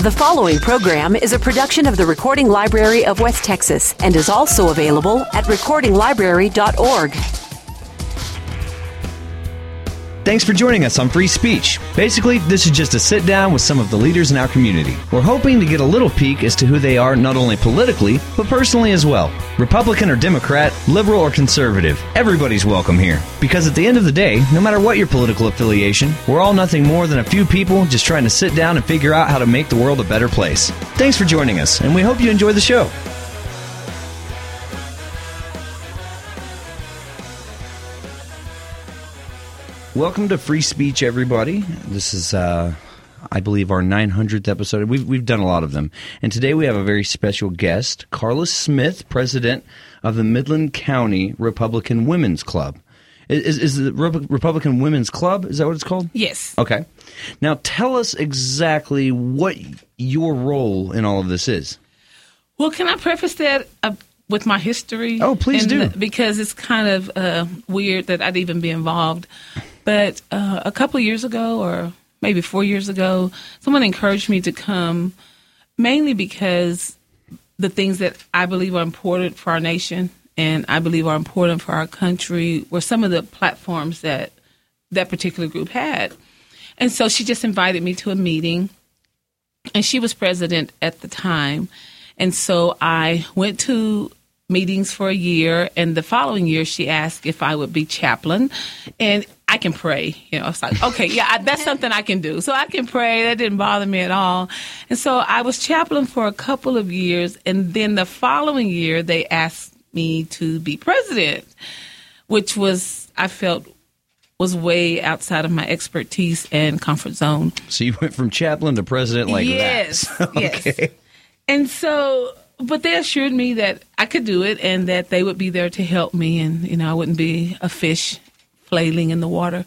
The following program is a production of the Recording Library of West Texas and is also available at recordinglibrary.org. Thanks for joining us on Free Speech. Basically, this is just a sit down with some of the leaders in our community. We're hoping to get a little peek as to who they are not only politically, but personally as well. Republican or Democrat, liberal or conservative, everybody's welcome here. Because at the end of the day, no matter what your political affiliation, we're all nothing more than a few people just trying to sit down and figure out how to make the world a better place. Thanks for joining us, and we hope you enjoy the show. Welcome to Free Speech, everybody. This is, uh, I believe, our 900th episode. We've, we've done a lot of them. And today we have a very special guest, Carla Smith, president of the Midland County Republican Women's Club. Is, is the Republican Women's Club, is that what it's called? Yes. Okay. Now tell us exactly what your role in all of this is. Well, can I preface that uh, with my history? Oh, please do. The, because it's kind of uh, weird that I'd even be involved. But uh, a couple years ago, or maybe four years ago, someone encouraged me to come mainly because the things that I believe are important for our nation and I believe are important for our country were some of the platforms that that particular group had. And so she just invited me to a meeting, and she was president at the time. And so I went to meetings for a year, and the following year she asked if I would be chaplain. And I can pray. You know, it's like, okay, yeah, I, that's something I can do. So I can pray. That didn't bother me at all. And so I was chaplain for a couple of years. And then the following year, they asked me to be president, which was, I felt, was way outside of my expertise and comfort zone. So you went from chaplain to president like yes, that. okay. Yes. And so, but they assured me that I could do it and that they would be there to help me and, you know, I wouldn't be a fish flailing in the water.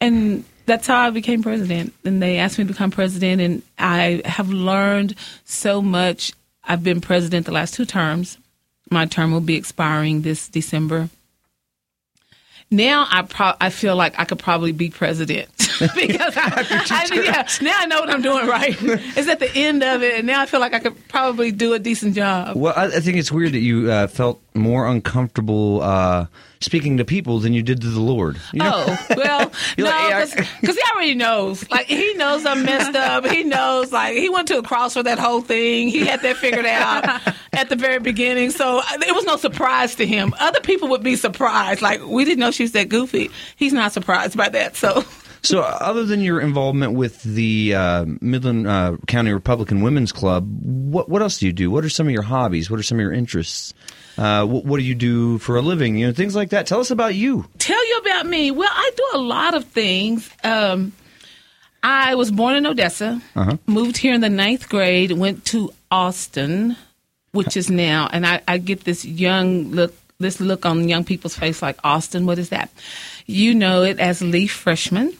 And that's how I became president. And they asked me to become president, and I have learned so much. I've been president the last two terms. My term will be expiring this December. Now I pro- I feel like I could probably be president because I, I mean, yeah, now I know what I'm doing right. it's at the end of it, and now I feel like I could probably do a decent job. Well, I, I think it's weird that you uh, felt more uncomfortable. Uh, speaking to people than you did to the Lord. You know? Oh well, no, because like, he already knows. Like he knows I'm messed up. He knows. Like he went to a cross for that whole thing. He had that figured out at the very beginning. So uh, it was no surprise to him. Other people would be surprised. Like we didn't know she was that goofy. He's not surprised by that. So. So, other than your involvement with the uh, Midland uh, County Republican Women's Club, what what else do you do? What are some of your hobbies? What are some of your interests? Uh, what, what, do you do for a living? You know, things like that. Tell us about you. Tell you about me. Well, I do a lot of things. Um, I was born in Odessa, uh-huh. moved here in the ninth grade, went to Austin, which is now, and I, I get this young look, this look on young people's face like Austin. What is that? You know it as Lee Freshman.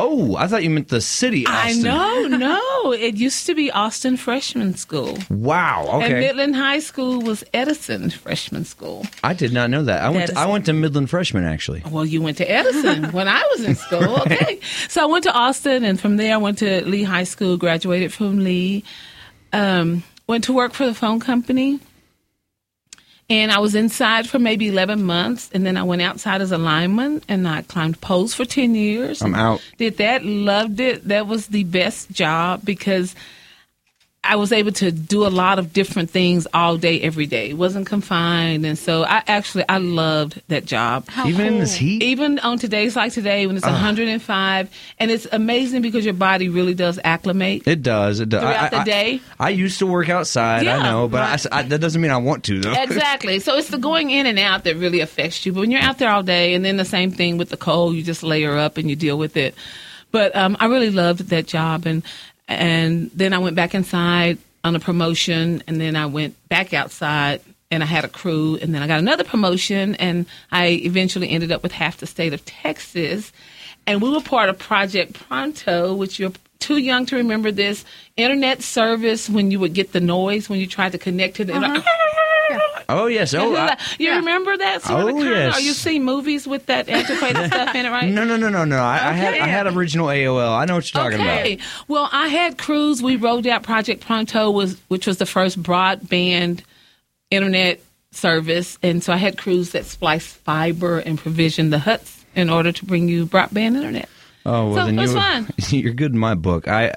Oh, I thought you meant the city. Austin. I know, no. It used to be Austin Freshman School. Wow. Okay. And Midland High School was Edison Freshman School. I did not know that. I went. To, I went to Midland Freshman actually. Well, you went to Edison when I was in school. Okay. So I went to Austin, and from there I went to Lee High School. Graduated from Lee. Um, went to work for the phone company. And I was inside for maybe 11 months. And then I went outside as a lineman and I climbed poles for 10 years. I'm out. Did that, loved it. That was the best job because I was able to do a lot of different things all day, every day. It wasn't confined, and so I actually I loved that job. How Even cool. in this heat, even on today's like today when it's uh. 105, and it's amazing because your body really does acclimate. It does. It does. Throughout I, the day. I, I, used to work outside. Yeah, I know, but right. I, that doesn't mean I want to though. Exactly. So it's the going in and out that really affects you. But when you're out there all day, and then the same thing with the cold, you just layer up and you deal with it. But um, I really loved that job, and and then I went back inside on a promotion, and then I went back outside and I had a crew, and then I got another promotion, and I eventually ended up with half the state of Texas. And we were part of Project Pronto, which you're too young to remember this internet service when you would get the noise when you tried to connect to the uh-huh. internet. Yeah. Oh yes. Oh, I, you remember that sort Oh, of kind yes. Or you see movies with that antiquated stuff in it, right? no, no, no, no, no. I, I had I had original AOL. I know what you're talking about. okay. about. Well, I had crews. We rolled out Project Pronto, was which was the first broadband internet service, and so I had crews that spliced fiber and provisioned the huts in order to bring you broadband internet. Oh well, So, then it was you fun. you're good in my book. I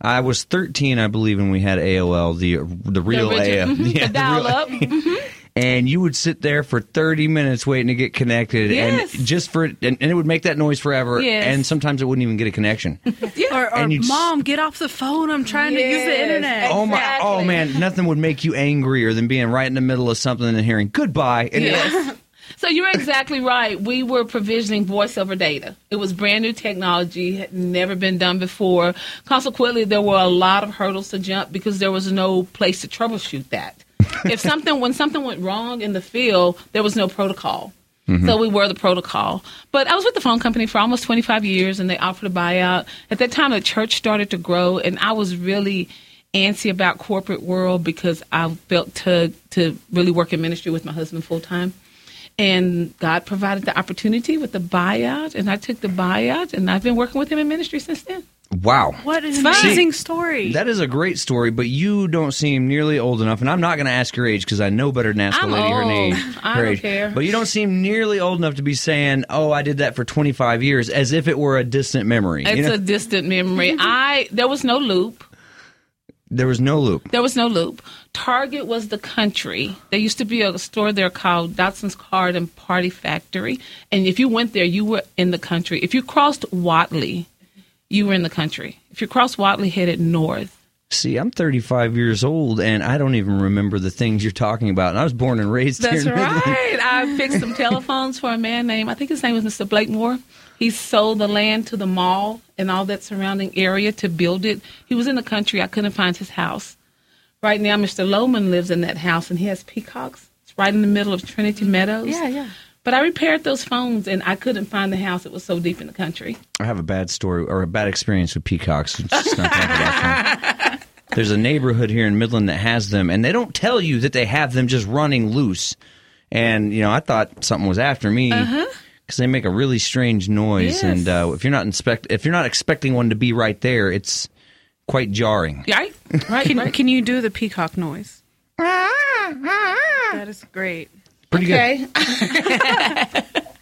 I was 13, I believe, when we had AOL, the the real original- AOL, mhm, yeah, the dial up. and you would sit there for 30 minutes waiting to get connected, Yes. and just for and, and it would make that noise forever, Yes. and sometimes it wouldn't even get a connection. Or, or And you'd s- mom, get off the phone. I'm trying to use the Yes. internet. Oh my! Oh, exactly. Oh man! Nothing would make you angrier than being right in the middle of something and hearing goodbye. And Yes. So you're exactly right. We were provisioning voice over data. It was brand new technology, had never been done before. Consequently, there were a lot of hurdles to jump because there was no place to troubleshoot that. if something when something went wrong in the field, there was no protocol. So mm-hmm. we were the protocol. But I was with the phone company for almost 25 years and they offered a buyout. At that time the church started to grow and I was really antsy about corporate world because I felt to to really work in ministry with my husband full time. And God provided the opportunity with the buyout, and I took the buyout, and I've been working with him in ministry since then. Wow! What an fun. amazing story. That is a great story, but you don't seem nearly old enough. And I'm not going to ask your age because I know better than ask I'm a lady her old. age. I her don't age. care. But you don't seem nearly old enough to be saying, "Oh, I did that for 25 years," as if it were a distant memory. It's You know? a distant memory. I there was no loop. there was no loop. There was no loop. Target was the country. There used to be a store there called Dotson's Card and Party Factory, and if you went there, you were in the country. If you crossed Wadley, you were in the country. If you cross Wadley headed north. See, I'm 35 years old, and I don't even remember the things you're talking about. And I was born and raised That's here. in Midland. right. I fixed some telephones for a man named, I think his name was Mr. Blakemore. He sold the land to the mall and all that surrounding area to build it. He was in the country. I couldn't find his house. Right now, Mr. Lohman lives in that house and he has peacocks. It's right in the middle of Trinity Meadows. Yeah, yeah. But I repaired those phones and I couldn't find the house. It was so deep in the country. I have a bad story or a bad experience with peacocks. It's not talk about them. There's a neighborhood here in Midland that has them, and they don't tell you that they have them just running loose. And you know, I thought something was after me because they make a really strange noise. Uh-huh. Yes. And uh, if you're not inspect, if you're not expecting one to be right there, it's quite jarring. Right? Right. Can, right. can you do the peacock noise? that is great. Pretty good. okay.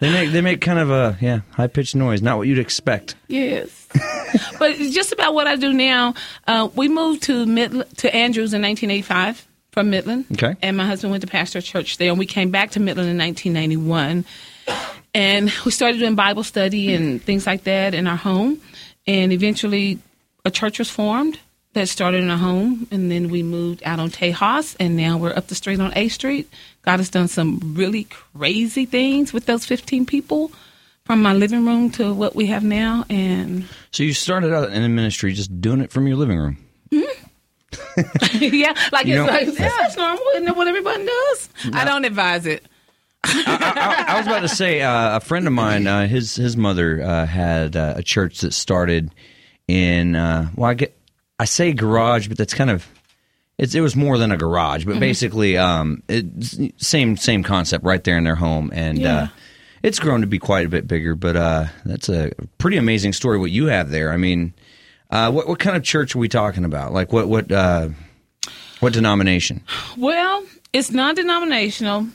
They make they make kind of a yeah high pitched noise, not what you'd expect. Yes, but it's just about what I do now. Uh, we moved to Midland, to Andrews in 1985 from Midland. Okay. and my husband went to pastor church there, and we came back to Midland in 1991, and we started doing Bible study and things like that in our home, and eventually a church was formed that started in our home, and then we moved out on Tejas, and now we're up the street on A Street. God has done some really crazy things with those 15 people. From my living room to what we have now, and So you started out in the ministry just doing it from your living room. yeah, like You it's know- like yeah, normal. Isn't that what everybody does? I don't advise it. I, I was about to say uh, a friend of mine, uh, his his mother uh, had uh, a church that started in uh, well, I get I say garage, but that's kind of it's, it was more than a garage, Mm-hmm. but basically um, same same concept right there in their home, and Yeah. uh, it's grown to be quite a bit bigger. But uh, that's a pretty amazing story what you have there. I mean, uh, what what kind of church are we talking about? Like what what uh, what denomination? Well, it's non-denominational.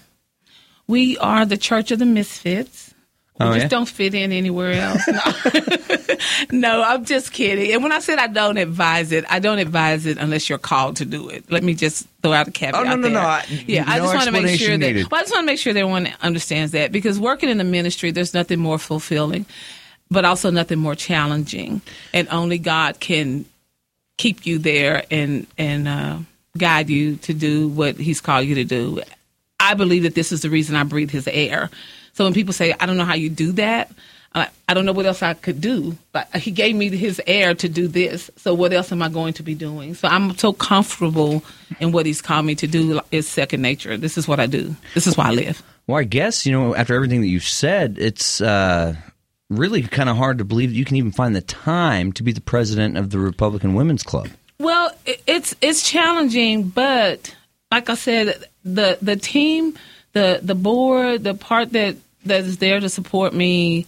We are the Church of the Misfits. We Oh, just yeah? don't fit in anywhere else. No. no, I'm just kidding. And when I said I don't advise it, I don't advise it unless you're called to do it. Let me just throw out a caveat. Oh, no, no, there. no, I- yeah, I just want to make sure explanation that. Well, I just want to make sure that everyone understands that because working in the ministry, there's nothing more fulfilling, but also nothing more challenging, and only God can keep you there and and uh, guide you to do what He's called you to do. I believe that this is the reason I breathe His air. So when people say, "I don't know how you do that," I, I don't know what else I could do, but He gave me His air to do this. So what else am I going to be doing? So I'm so comfortable in what He's called me to do. It's second nature. This is what I do. This is why I live. Well, I guess you know after everything that you've said, it's uh, really kind of hard to believe that you can even find the time to be the president of the Republican Women's Club. Well, it's it's challenging, but like I said, the the team, the the board, the part that that is there to support me,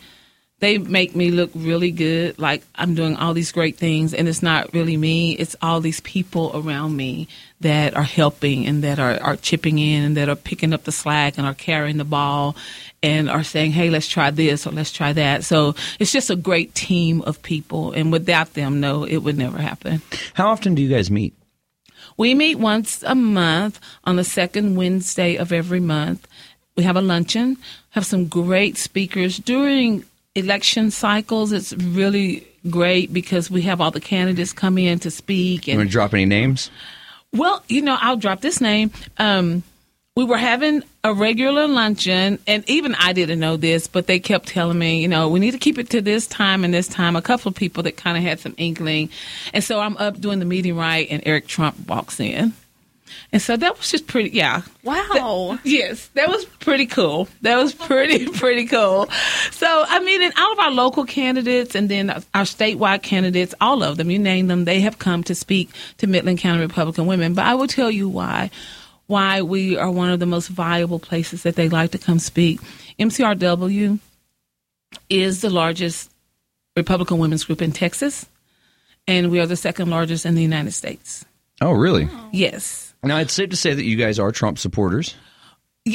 they make me look really good. Like I'm doing all these great things, and it's not really me. It's all these people around me that are helping and that are, are chipping in and that are picking up the slack and are carrying the ball and are saying, "Hey, let's try this or let's try that." So it's just a great team of people, and without them, no, it would never happen. How often do you guys meet? We meet once a month on the second Wednesday of every month. We have a luncheon, have some great speakers during election cycles. It's really great because we have all the candidates come in to speak. You And want to drop any names? well, you know, I'll drop this name. Um, we were having a regular luncheon, and even I didn't know this, but they kept telling me, you know, we need to keep it to this time and this time. A couple of people that kind of had some inkling. And so I'm up doing the meeting right, and Eric Trump walks in. And so that was just pretty, yeah. Wow. Yes, that was pretty cool. That was pretty, pretty cool. So, I mean, and all of our local candidates and then our statewide candidates, all of them, you name them, they have come to speak to Midland County Republican women. But I will tell you why. Why we are one of the most viable places that they like to come speak. MCRW is the largest Republican women's group in Texas, and we are the second largest in the United States. Oh, really? Yes. Now, it's safe to say that you guys are Trump supporters.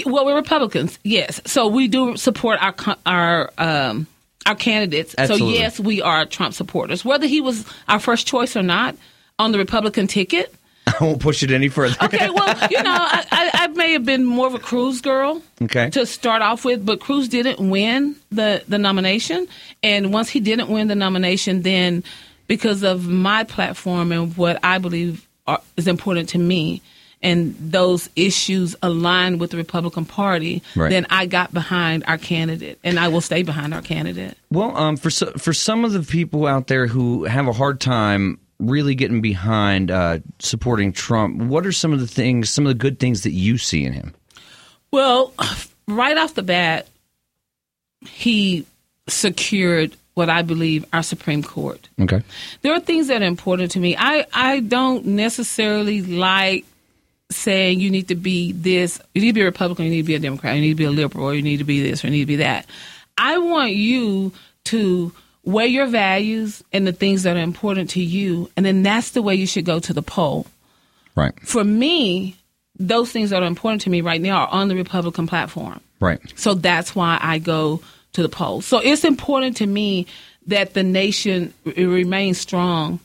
Well, we're Republicans, yes. So we do support our our um, our candidates. Absolutely. So yes, we are Trump supporters. Whether he was our first choice or not on the Republican ticket. I won't push it any further. Okay, well, you know, I, I, I may have been more of a Cruz girl Okay. to start off with, but Cruz didn't win the the nomination, and once he didn't win the nomination, then because of my platform and what I believe are, is important to me. And those issues align with the Republican Party, Right. then I got behind our candidate, and I will stay behind our candidate. Well, um, for so, for some of the people out there who have a hard time really getting behind uh, supporting Trump, what are some of the things, some of the good things that you see in him? Well, right off the bat, he secured what I believe our Supreme Court. Okay. there are things that are important to me. I, I don't necessarily like saying you need to be this, you need to be a Republican, you need to be a Democrat, you need to be a liberal, or you need to be this, or you need to be that. I want you to weigh your values and the things that are important to you, and then that's the way you should go to the poll. Right. For me, those things that are important to me right now are on the Republican platform. Right. So that's why I go to the polls. So it's important to me that the nation r- remains strong.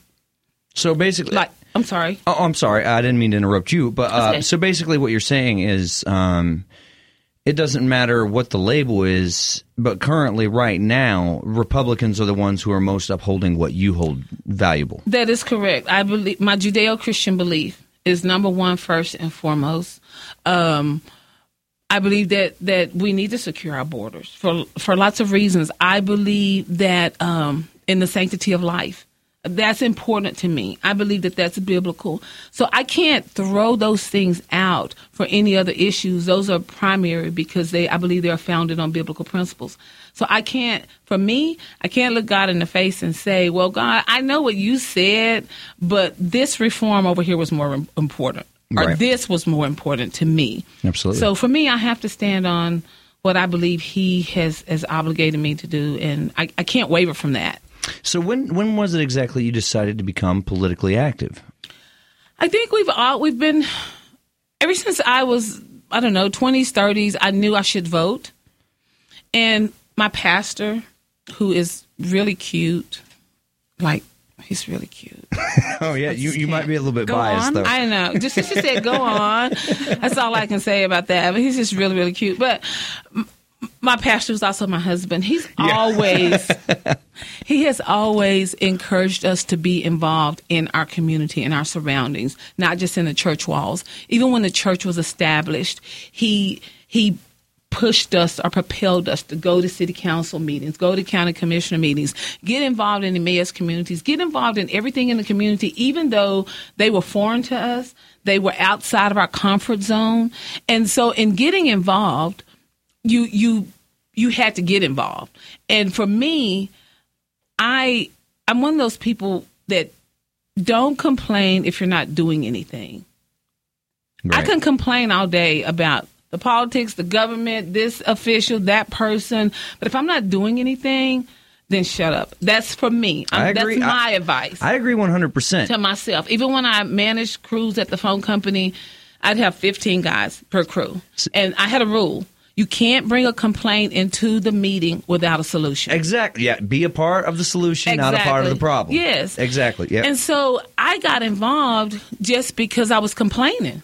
So basically, Like, I'm sorry. Oh, I'm sorry. I didn't mean to interrupt you, but uh, okay. so basically, what you're saying is, um, it doesn't matter what the label is, but currently, right now, Republicans are the ones who are most upholding what you hold valuable. That is correct. I believe my Judeo-Christian belief is number one, first and foremost. Um, I believe that that we need to secure our borders for for lots of reasons. I believe that um, in the sanctity of life, that's important to me. I believe that that's biblical. So I can't throw those things out for any other issues. Those are primary because they I believe they are founded on biblical principles. So I can't for me, I can't look God in the face and say, "Well, God, I know what you said, but this reform over here was more im- important." Or Right. this was more important to me. Absolutely. So for me, I have to stand on what I believe He has has obligated me to do, and I, I can't waver from that. So when when was it exactly you decided to become politically active? I think we've all we've been ever since I was I don't know twenties thirties. I knew I should vote, and my pastor, who is really cute, like he's really cute. Oh yeah, you, you might be a little bit Go biased on. though. I know. Just she said, "Go on." That's all I can say about that. But he's just really, really cute. But my pastor is also my husband. He's always he has always encouraged us to be involved in our community and our surroundings, not just in the church walls. Even when the church was established, he he pushed us or propelled us to go to city council meetings, go to county commissioner meetings, get involved in the mayor's communities, get involved in everything in the community, even though they were foreign to us, they were outside of our comfort zone. And so in getting involved, you you you had to get involved. And for me, I I'm one of those people that don't complain if you're not doing anything. I can complain all day about the politics, the government, this official, that person, but if I'm not doing anything, then shut up. That's for me. Um, I agree. That's my I- advice I agree 100%. to myself. Even when I managed crews at the phone company, I'd have 15 guys per crew. And I had a rule. You can't bring a complaint into the meeting without a solution. Exactly. Yeah, be a part of the solution, not a part of the problem. Yes. Exactly. Yeah. And so I got involved just because I was complaining.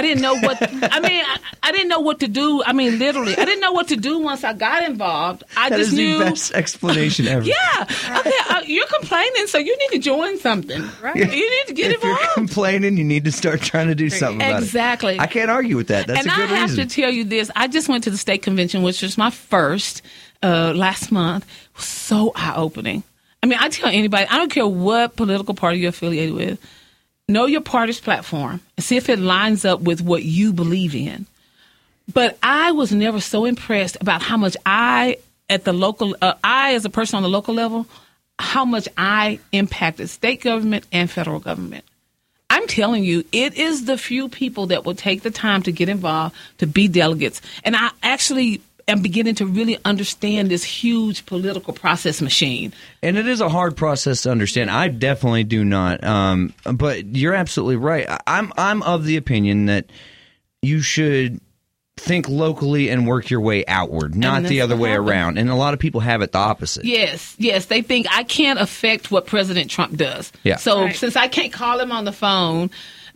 I didn't know what I mean. I, I didn't know what to do. I mean, literally, I didn't know what to do once I got involved. I that just is knew. the best explanation ever. Yeah. Okay. Uh, you're complaining, so you need to join something. Right. You need to get if you're involved. complaining, you need to start trying to do something about Exactly. it. I can't argue with that. That's and a good reason. And I have reason. to tell you this: I just went to the state convention, which was my first uh, last month. It was so eye opening. I mean, I tell anybody, I don't care what political party you're affiliated with, know your party's platform and see if it lines up with what you believe in. But I was never so impressed about how much I, at the local, uh, I as a person on the local level, how much I impacted state government and federal government. I'm telling you, it is the few people that will take the time to get involved, to be delegates. And I actually am beginning to really understand this huge political process machine. And it is a hard process to understand. I definitely do not. Um, but you're absolutely right. I- I'm I'm of the opinion that you should think locally and work your way outward, not the other way happened. around. And a lot of people have it the opposite. Yes, yes, they think I can't affect what President Trump does. Yeah. So Right. since I can't call him on the phone,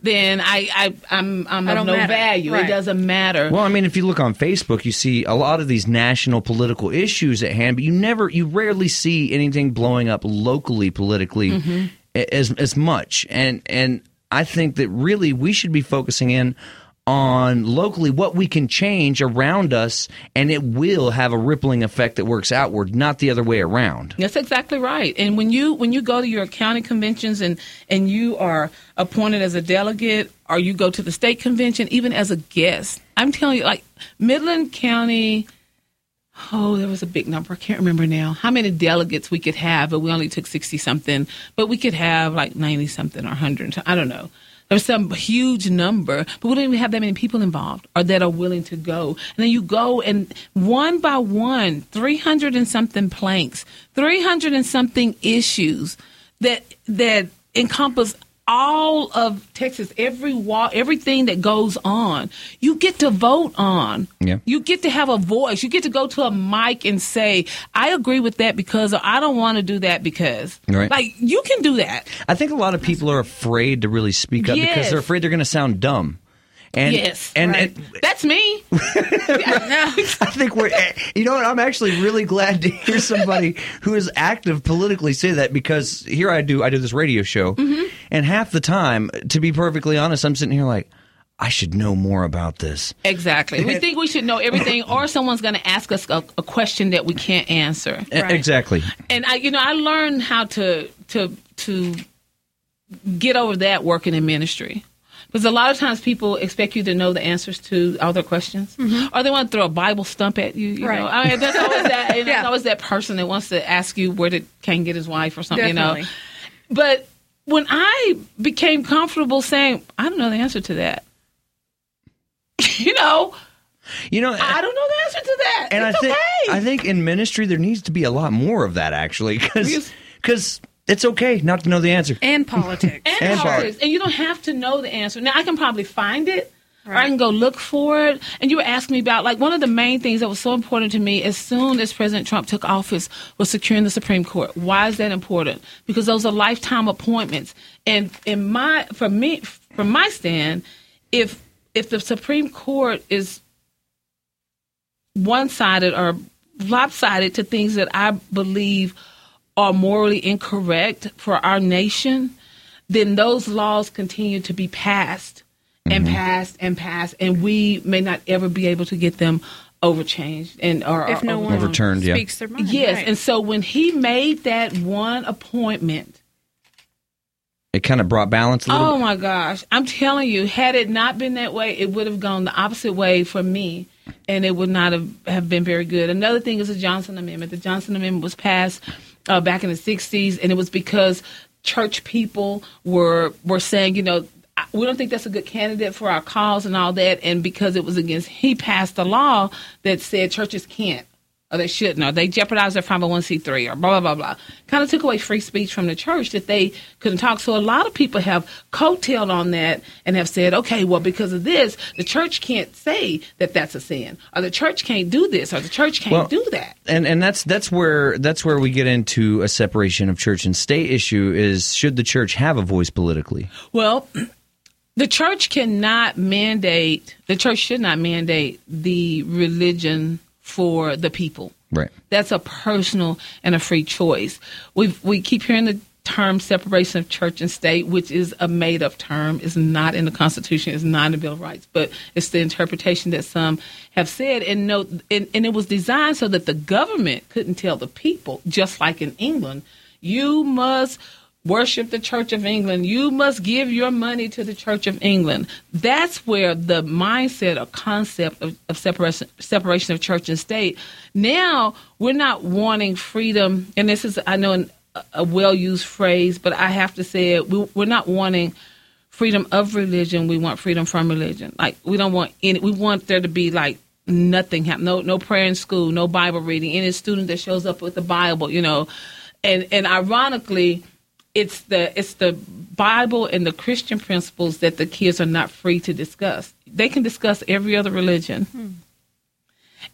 then I, I I'm I'm I of don't no matter. value. It doesn't matter. Well, I mean, if you look on Facebook, you see a lot of these national political issues at hand, but you never, you rarely see anything blowing up locally politically Mm-hmm. as as much. And and I think that really we should be focusing in on locally what we can change around us, and it will have a rippling effect that works outward, not the other way around. That's exactly right. And when you when you go to your county conventions and and you are appointed as a delegate or you go to the state convention even as a guest, I'm telling you like Midland County Oh, there was a big number. I can't remember now how many delegates we could have, but we only took 60 something. But we could have like 90 something or 100. I don't know. There was some huge number, but we don't even have that many people involved or that are willing to go. And then you go and one by one, 300 and something planks, 300 and something issues that, that encompass all of Texas, every wall, everything that goes on, you get to vote on. Yeah. You get to have a voice. You get to go to a mic and say, "I agree with that because," or "I don't want to do that because." Right. Like you can do that. I think a lot of people are afraid to really speak up because they're afraid they're going to sound dumb. And, yes. and, right. and that's me. I think we're, eh, you know what? I'm actually really glad to hear somebody who is active politically say that because here I do, I do this radio show, Mm-hmm. And half the time, to be perfectly honest, I'm sitting here like, I should know more about this. exactly. We think we should know everything, or someone's going to ask us a, a question that we can't answer. E- Exactly. and I, you know, I learned how to to to get over that working in ministry. Because a lot of times people expect you to know the answers to all their questions, mm-hmm. or they want to throw a Bible stump at you. You Right. know, I mean, there's always that. You know, Yeah. There's always that person that wants to ask you where did Cain get his wife or something. You Definitely. know, but when I became comfortable saying, I don't know the answer to that. you know, You know, I don't know the answer to that. and it's I think okay. I think in ministry there needs to be a lot more of that actually Yes. because it's okay not to know the answer. and politics. and, And politics. And you don't have to know the answer. Now I can probably find it. Or I can go look for it. And you were asking me about like one of the main things that was so important to me as soon as President Trump took office was securing the Supreme Court. Why is that important? Because those are lifetime appointments. And in my for me from my stand, if if the Supreme Court is one sided or lopsided to things that I believe are morally incorrect for our nation, then those laws continue to be passed and passed and passed, and we may not ever be able to get them overchanged and or if no or- one Overturned, yeah. speaks their mind. Yes, right. and so when he made that one appointment, It kind of brought balance a little. oh my gosh, I'm telling you, had it not been that way, it would have gone the opposite way for me, and it would not have, have been very good. Another thing is the Johnson Amendment. The Johnson Amendment was passed uh, back in the '60s, and it was because church people were were saying, you know, I- we don't think that's a good candidate for our cause and all that. And because it was against, he passed a law that said churches can't or they shouldn't, or they jeopardize their 501c3, or blah, blah, blah, blah. Kind of took away free speech from the church that they couldn't talk. So a lot of people have coattailed on that and have said, okay, well, because of this, the church can't say that that's a sin, or the church can't do this, or the church can't Well, do that. and and that's that's where that's where we get into a separation of church and state issue is should the church have a voice politically Well, the church cannot mandate, the church should not mandate the religion for the people. right That's a personal and a free choice. We we keep hearing the term separation of church and state, which is a made up term, is not in the Constitution, is not in the Bill of Rights, but it's the interpretation that some have said. And note, and, and it was designed so that the government couldn't tell the people, just like in England, you must worship the Church of England. You must give your money to the Church of England. That's where the mindset or concept of, of separation separation of church and state. Now we're not wanting freedom, and this is I know an, a well used phrase, but I have to say it. We, we're not wanting freedom of religion. We want freedom from religion. Like we don't want any. We want there to be like nothing. No, no prayer in school. No Bible reading. Any student that shows up with the Bible, you know, and and ironically, it's the it's the Bible and the Christian principles that the kids are not free to discuss. They can discuss every other religion.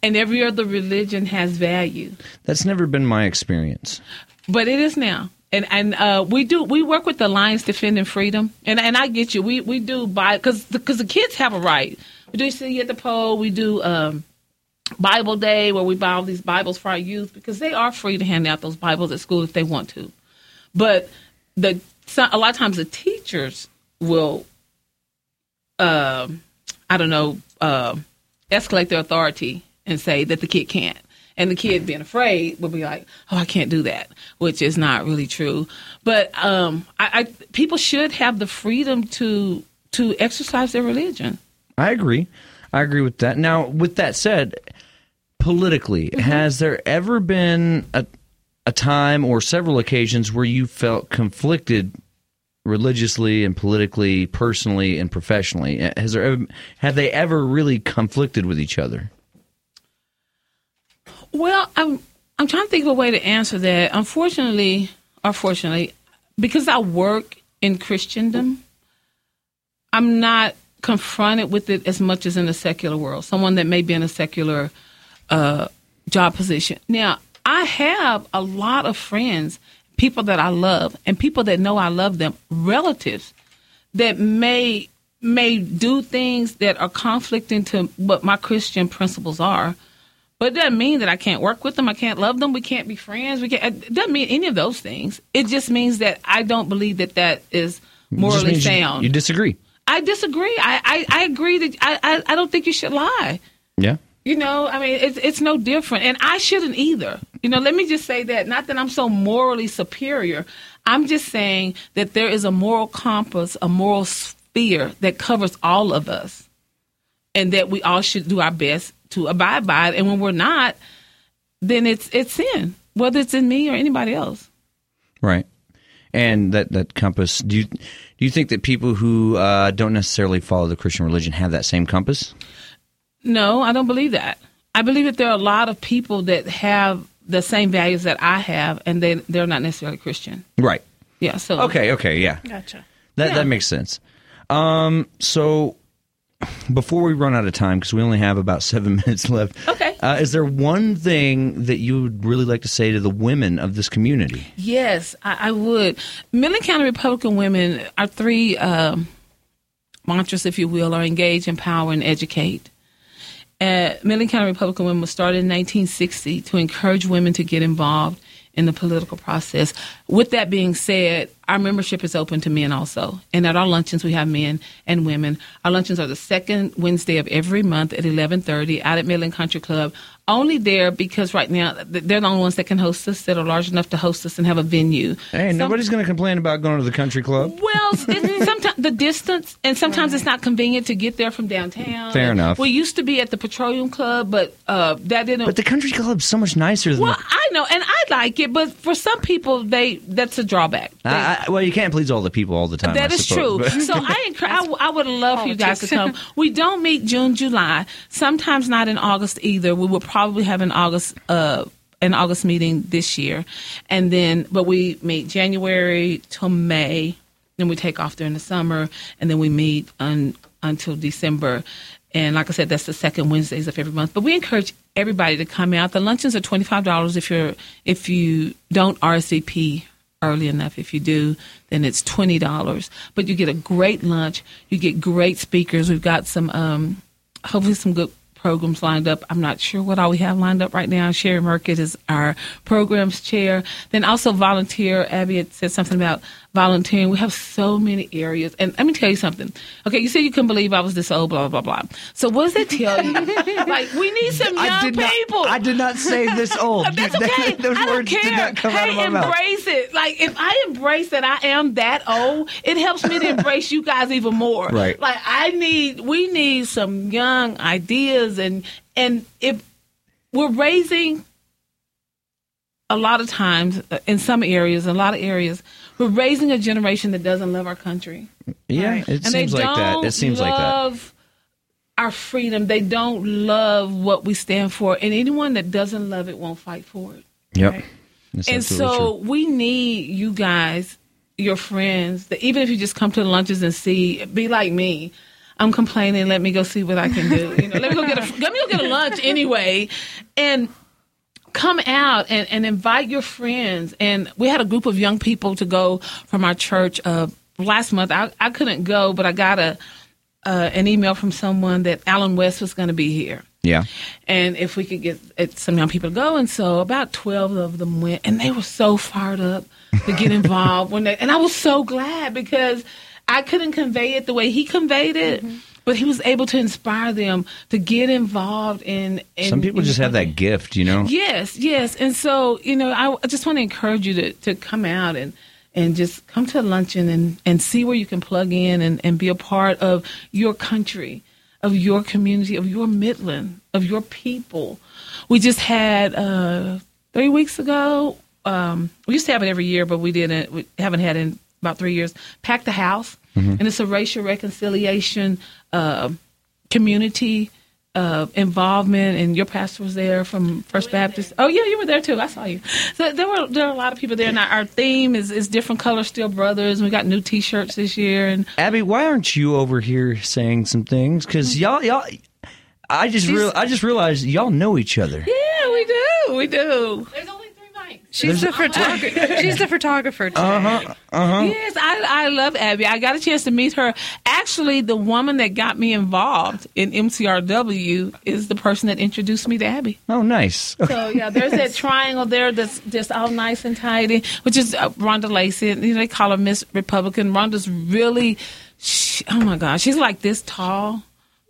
And every other religion has value. that's never been my experience But it is now. And and uh, we do we work with the Alliance Defending Freedom, and and I get you. We we do buy because because the kids have a right. We do see at the pole. We do um, Bible Day where we buy all these Bibles for our youth because they are free to hand out those Bibles at school if they want to. But the a lot of times the teachers will, um, I don't know, uh, escalate their authority and say that the kid can't. And the kid being afraid will be like, "Oh, I can't do that," which is not really true. But um, I, I people should have the freedom to to exercise their religion. I agree. I agree with that. Now, with that said, politically, Mm-hmm. has there ever been a a time or several occasions where you felt conflicted religiously and politically, personally and professionally? Has there ever, have they ever really conflicted with each other? Well, I'm I'm trying to think of a way to answer that. Unfortunately, or fortunately, because I work in Christendom, I'm not confronted with it as much as in the secular world. Someone that may be in a secular uh, job position. Now, I have a lot of friends, people that I love, and people that know I love them, relatives that may may do things that are conflicting to what my Christian principles are. But it doesn't mean that I can't work with them. I can't love them. We can't be friends. We can't. It doesn't mean any of those things. It just means that I don't believe that that is morally means you- sound. You, disagree. I disagree. I, I, I agree that I, I, I don't think you should lie. Yeah. You know, I mean, it's it's no different, and I shouldn't either. You know, let me just say that. Not that I'm so morally superior. I'm just saying that there is a moral compass, a moral sphere that covers all of us, and that we all should do our best to abide by it. And when we're not, then it's it's sin, whether it's in me or anybody else. Right. And that, that compass, do you, do you think that people who uh, don't necessarily follow the Christian religion have that same compass? No, I don't believe that. I believe that there are a lot of people that have the same values that I have, and they they're not necessarily Christian. Right. Yeah. So Okay, okay, yeah. Gotcha. That Yeah. that makes sense. Um, so before we run out of time, because we only have about seven minutes left. Okay. Uh, is there one thing that you would really like to say to the women of this community? Yes, I, I would. Midland County Republican women, are three um, mantras, if you will, are engage, empower, and educate. Uh, Midland County Republican Women was started in 1960 to encourage women to get involved in the political process. With that being said, our membership is open to men also. And at our luncheons, we have men and women. Our luncheons are the second Wednesday of every month at 11:30 out at Midland Country Club. Only there because right now they're the only ones that can host us that are large enough to host us and have a venue. Hey, Some- nobody's going to complain about going to the country club. well, sometimes the distance, and sometimes it's not convenient to get there from downtown. Fair And enough. We used to be at the Petroleum Club, but uh, that didn't. But the country club's so much nicer than well, the, I know, and I like it, but for some people, they that's a drawback. I, I, well, you can't please all the people all the time. That I is suppose, true. but- so I, encourage, I, w- I would love for you guys to come. We don't meet June, July. Sometimes not in August either. We will probably have an August uh, an August meeting this year, and then but we meet January till May. Then we take off during the summer, and then we meet un, until December. And like I said, that's the second Wednesdays of every month. But we encourage everybody to come out. The luncheons are twenty five dollars if you're if you don't RSVP early enough. If you do, then it's twenty dollars. But you get a great lunch. You get great speakers. We've got some, um, hopefully, some good programs lined up. I'm not sure what all we have lined up right now. Sherry Merkett is our programs chair. Then also volunteer. Abby had said something about volunteering. We have so many areas. And let me tell you something. Okay, you said you couldn't believe I was this old, blah, blah, blah, blah. So what does that tell you? like, we need some young I did people. not. I did not say this old. That's okay. Those I don't words care. did not come out hey, of my mouth. embrace it. Like if I embrace that I am that old, it helps me to embrace you guys even more. Right. Like I need, we need some young ideas, and and if we're raising a lot of times uh, in some areas, a lot of areas, we're raising a generation that doesn't love our country Yeah, it and seems they like that. don't It seems like that. love our freedom. They don't love what we stand for, and anyone that doesn't love it won't fight for it. Yep. That's and so true. we need you guys, your friends, that even if you just come to the lunches and see, be like me. I'm complaining. Let me go see what I can do. You know, let me go get a let me go get a lunch anyway, and come out and, and invite your friends. And we had a group of young people to go from our church uh, last month. I, I couldn't go, but I got a uh, an email from someone that Allen West was going to be here Yeah. and if we could get uh, some young people to go. And so about 12 of them went, and they were so fired up to get involved. when they, And I was so glad because I couldn't convey it the way he conveyed it. But he was able to inspire them to get involved in. in Some people in just have that gift, you know. Yes, yes. And so, you know, I, I just want to encourage you to, to come out and, and just come to luncheon and, and see where you can plug in and, and be a part of your country, of your community, of your Midland, of your people. We just had uh, three weeks ago. Um, we used to have it every year, but we didn't. We haven't had it in about three years. Pack the house, and it's a racial reconciliation uh, community uh, involvement, and your pastor was there from First Baptist. Oh yeah, you were there too. I saw you. So there were there were a lot of people there, and our, our theme is is different colors, still brothers. And we got new T-shirts this year, and Abby, why aren't you over here saying some things? Because y'all, y'all, I just real, I just realized y'all know each other. yeah, we do, we do. There's only three mics. She's the photographer. She's the photographer today. Uh-huh. Yes, I, I love Abby. I got a chance to meet her. Actually, the woman that got me involved in MCRW is the person that introduced me to Abby. Oh, nice. So yeah, there's that triangle there that's just all nice and tidy, which is uh, Rhonda Lacey. You know, they call her Miss Republican. Rhonda's really, she, oh my God, she's like this tall,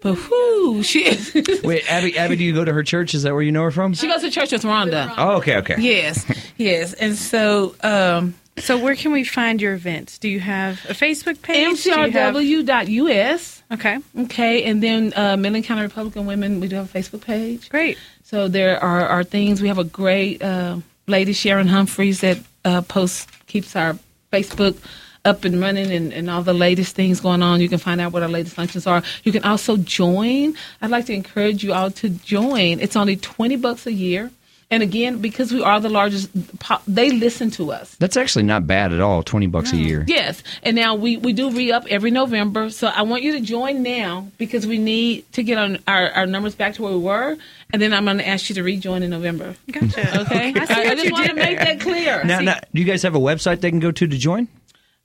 but whoo, she is. Wait, Abby, Abby, do you go to her church? Is that where you know her from? she goes to church with Rhonda. Oh, okay, okay. Yes, yes, and so um, So where can we find your events? Do you have a Facebook page? Do have- MCRW.us. Okay, Okay, and then uh, Midland County Republican Women, we do have a Facebook page. great. So there are, are things. We have a great uh, lady, Sharon Humphreys, that uh, posts, keeps our Facebook up and running and, and all the latest things going on. You can find out what our latest functions are. You can also join. I'd like to encourage you all to join. It's only 20 bucks a year. And again, because we are the largest, they listen to us. That's actually not bad at all. Twenty bucks a year. Yes, and now we, we do re up every November. So I want you to join now because we need to get on our, our numbers back to where we were, and then I'm going to ask you to rejoin in November. Gotcha. Okay, I, I just want to make that clear. Now, now, do you guys have a website they can go to to join?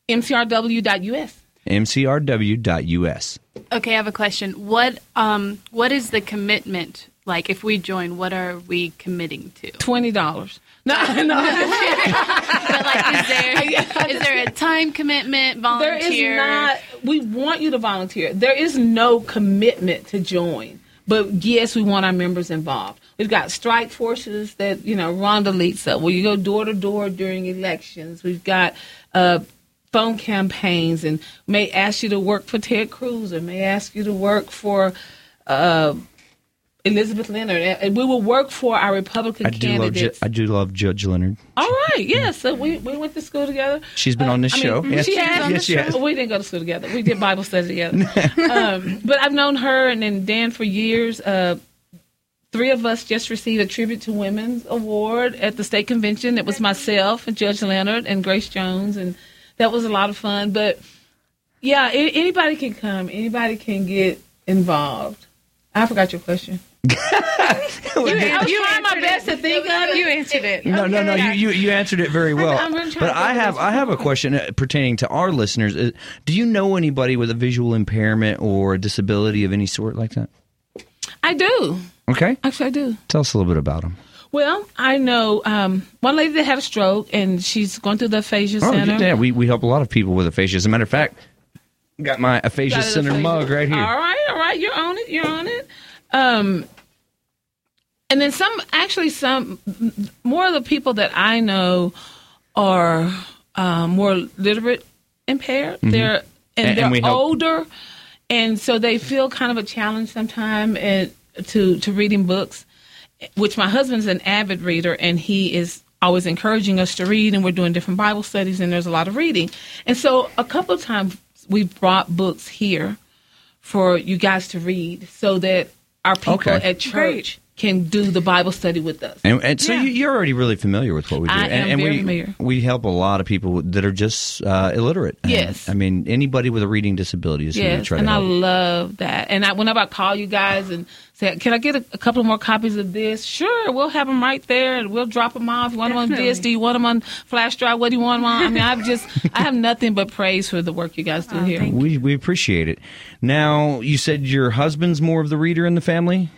MCRW.us. mcrw.us. Okay, I have a question. What um what is the commitment? Like if we join, what are we committing to? Twenty dollars. No, no. But like is there is there a time commitment, there volunteer? is not. We want you to volunteer. There is no commitment to join, but yes, we want our members involved. We've got strike forces that you know Rhonda leads up. Where you go door to door during elections. We've got. Uh, phone campaigns and may ask you to work for Ted Cruz or may ask you to work for uh, Elizabeth Leonard, and we will work for our Republican I do love candidates. I do love Judge Leonard. All right, yeah. So we, we went to school together. She's been on this I mean, show. Yes, she has. yes, she has. We didn't go to school together. We did Bible study together. um, but I've known her and then Dan for years. Uh, three of us just received a Tribute to Women's award at the state convention. It was myself and Judge Leonard and Grace Jones, and that was a lot of fun. But yeah, a- anybody can come. Anybody can get involved. I forgot your question. I was you trying my answered best it. to think of. You answered it. No, no, no. You, you you answered it very well. I'm really trying But I have I have a question uh, pertaining to our listeners. Uh, Do you know anybody with a visual impairment or a disability of any sort like that? I do. Okay, Actually, I do. tell us a little bit about them. Well, I know um, one lady that had a stroke, and she's going through the aphasia Oh, center. yeah, we we help a lot of people with aphasia. As a matter of fact, got my aphasia Got center aphasia. mug right here. All right, all right, you're on it. You're on it. Um, and then some, actually, some more of the people that I know are um, more literate impaired. They're and, And- they're older, and so they feel kind of a challenge sometimes to to reading books. Which my husband's an avid reader, and he is always encouraging us to read, and we're doing different Bible studies, and there's a lot of reading. And so, a couple of times we've brought books here for you guys to read, so that our people Okay. at church can do the Bible study with us. And, and so Yeah. you, you're already really familiar with what we do. I and, am and very we, familiar. We help a lot of people that are just uh, illiterate. And, Yes. I mean, anybody with a reading disability is who we Yes, try and to I help. love that. And I, whenever I call you guys and say, "Can I get a, a couple more copies of this?" Sure, we'll have them right there, and we'll drop them off. You want them on Definitely. disc? Do you want them on flash drive? What do you want them on? I mean, I've just, I have nothing but praise for the work you guys do here. we, we appreciate it. Now, you said your husband's more of the reader in the family?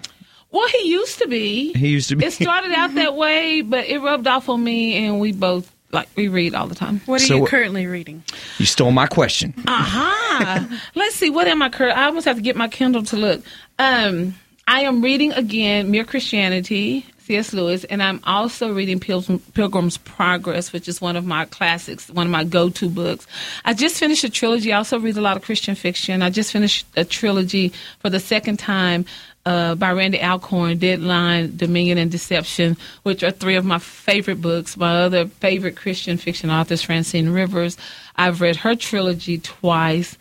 Well, he used to be. He used to be. It started out that way, but it rubbed off on me, and we both like we read all the time. What are So you currently reading? You stole my question. Uh huh. Let's see. What am I? Cur- I almost have to get my Kindle to look. Um, I am reading again Mere Christianity, C.S. Lewis, and I'm also reading Pilgrim, Pilgrim's Progress, which is one of my classics, one of my go-to books. I just finished a trilogy. I also read a lot of Christian fiction. I just finished a trilogy for the second time. Uh, by Randy Alcorn, Deadline, Dominion, and Deception, which are three of my favorite books. My other favorite Christian fiction author is Francine Rivers. I've read her trilogy twice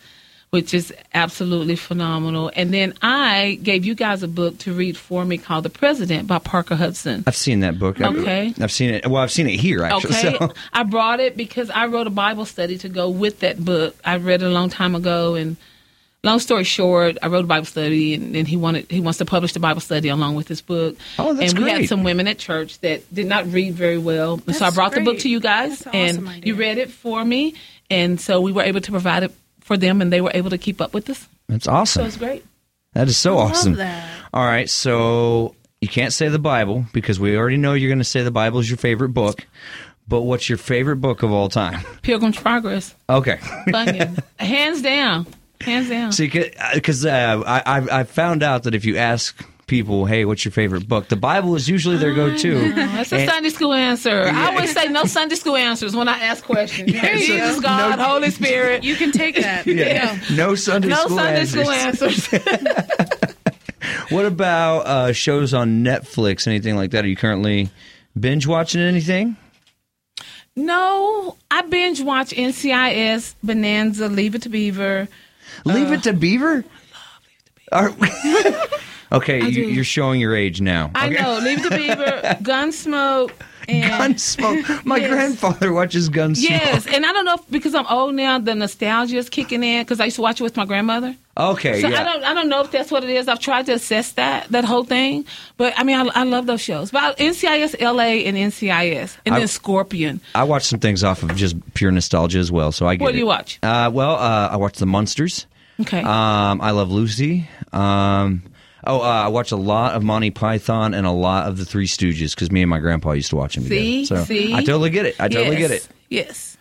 which is absolutely phenomenal. And then I gave you guys a book to read for me called The President by Parker Hudson. I've seen that book. I've- Okay. I've seen it. Well, I've seen it here, actually. Okay. So. I brought it because I wrote a Bible study to go with that book. I read it a long time ago and long story short, I wrote a Bible study and then he wanted he wants to publish the Bible study along with his book. Oh, that's and we had some women at church that did not read very well. And so I That's brought the book to you guys awesome and idea. you read it for me and so we were able to provide it for them and they were able to keep up with us. That's awesome. So it's great. That is so love awesome. that. All right, so you can't say the Bible because we already know you're going to say the Bible is your favorite book. But what's your favorite book of all time? Pilgrim's Progress. Okay. Bunyan. Hands down. Hands down. See, because uh, I I've- I found out that if you ask people, "Hey, what's your favorite book?" the Bible is usually their go-to. That's a And- Sunday school answer. I always say no Sunday school answers when I ask questions. Yeah, so Jesus, God, no- Holy Spirit. You can take that. Yeah. No Sunday no school Sunday answers. school answers. What about uh, shows on Netflix? Anything like that? Are you currently binge watching anything? no, I binge watch NCIS, Bonanza, Leave It to Beaver. Leave it to Beaver. Are- okay, you, you're showing your age now. I Okay. know, Leave the Beaver, Gunsmoke, and Gunsmoke. My Yes. grandfather watches Gunsmoke. yes, and I don't know if because I'm old now, the nostalgia is kicking in because I used to watch it with my grandmother. Okay, So yeah. I don't I don't know if that's what it is. I've tried to assess that that whole thing, but I mean I, I love those shows. But NCIS LA and NCIS and I- then Scorpion. I watch some things off of just pure nostalgia as well. So I get What do it. you watch? Uh, well, uh, I watch The Munsters. Okay. Um, I Love Lucy. Um, oh, uh, I watch a lot of Monty Python and a lot of the Three Stooges because me and my grandpa used to watch them See? together. So See? I totally get it. I totally yes. get it. Yes.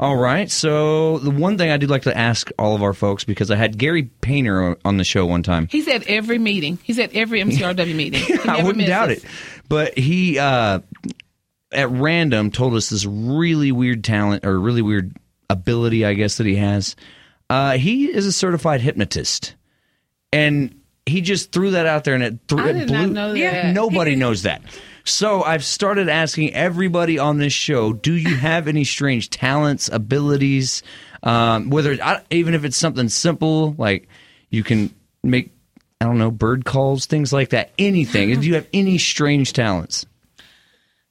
All right. So the one thing I do like to ask all of our folks because I had Gary Painter on the show one time. He's at every meeting. He's at every MCRW meeting. I wouldn't doubt it. But he, uh, at random, told us this really weird talent or really weird ability, I guess, that he has. Uh, he is a certified hypnotist. And he just threw that out there and it, th- I it did blew. not know that. Yeah. Nobody knows that. So I've started asking everybody on this show: Do you have any strange talents, abilities? Um, whether I, even if it's something simple like you can make, I don't know, bird calls, things like that. Anything? Do you have any strange talents?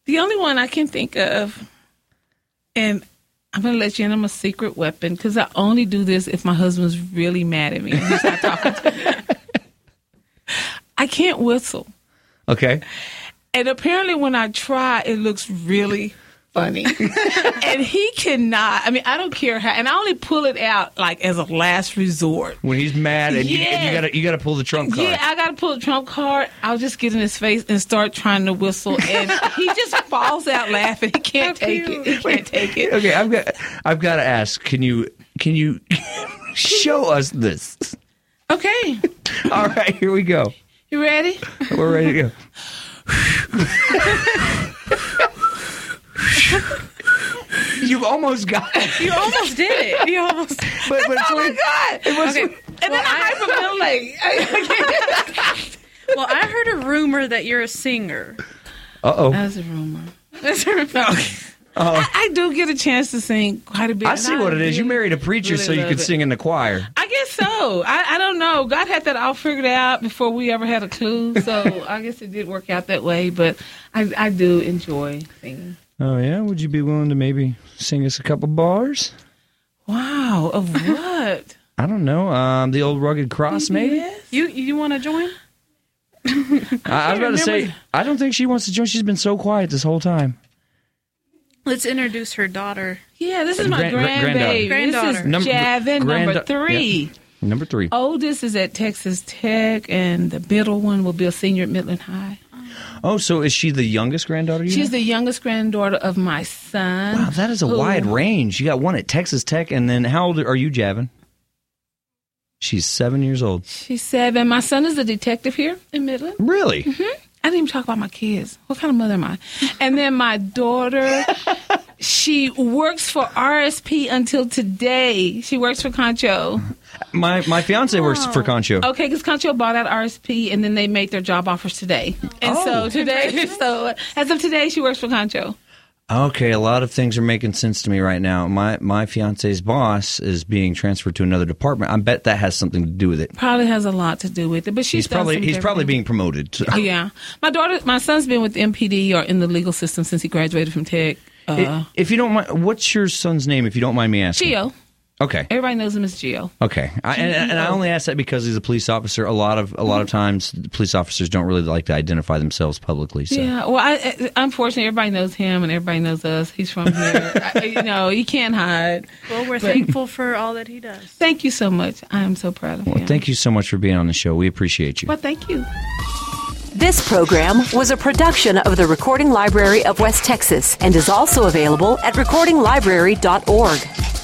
The only one I can think of, and I'm going to let you in on my secret weapon because I only do this if my husband's really mad at me. and he's not talking to me. I can't whistle. Okay. And apparently, when I try, it looks really funny. and he cannot. I mean, I don't care how. And I only pull it out like as a last resort. When he's mad and, you, and you gotta you gotta pull the trump card. Yeah, I got to pull the trump card. I'll just get in his face and start trying to whistle, and he just falls out laughing. He can't take it. He can't take it. Okay, I've got I've got to ask. Can you can you show us this? Okay, All right, here we go. You ready? We're ready to go. You've almost got it. You almost did it. You almost. But, but Oh my god! It was, Okay. And then I hyperventilate. Well, I heard a rumor that you're a singer. Uh oh. That's a rumor. That's a rumor. I, I do get a chance to sing quite a bit. I see what it is. You married a preacher really so you could it. sing in the choir. I guess so. I, I don't know. God had that all figured out before we ever had a clue. So I guess it did work out that way. But I, I do enjoy singing. Oh yeah. Would you be willing to maybe sing us a couple bars? Wow. Of what? I don't know. Um, the old rugged cross, maybe. You you want to join? I, I was about to say. I don't think she wants to join. She's been so quiet this whole time. Let's introduce her daughter. Yeah, this is my Grand- grandbaby. granddaughter. This is Number- Javin, number grand- three. Number three. Oldest is at Texas Tech, and the middle one will be a senior at Midland High. Oh, so is she the youngest granddaughter? She's the youngest granddaughter of my son. Wow, that is a who- wide range. You got one at Texas Tech, and then how old are you, Javin? She's seven years old. She's seven. My son is a detective here in Midland. Really? Mm-hmm. I didn't even talk about my kids. What kind of mother am I? And then my daughter, she works for RSP until today. She works for Concho. My my fiance works for oh. Concho. Okay, because Concho bought out RSP and then they made their job offers today. And Oh. so today, so as of today, she works for Concho. Okay, a lot of things are making sense to me right now. My my fiance's boss is being transferred to another department. I bet that has something to do with it. Probably has a lot to do with it, but she's He's probably some he's probably different- being promoted. Yeah, my daughter, my son's been with MPD or in the legal system since he graduated from Tech. Uh, if you don't mind, what's your son's name? If you don't mind me asking. Geo, Okay. everybody knows him as Geo. Okay, I, and, and I only ask that because he's a police officer. A lot of a lot of times, police officers don't really like to identify themselves publicly. So. Yeah, well, I, I- unfortunately, everybody knows him and everybody knows us. He's from here. I, you know, you can't hide. Well, we're thankful for all that he does. Thank you so much. I am so proud of Well, him. thank you so much for being on the show. We appreciate you. Well, thank you. This program was a production of the Recording Library of West Texas and is also available at recordinglibrary.org.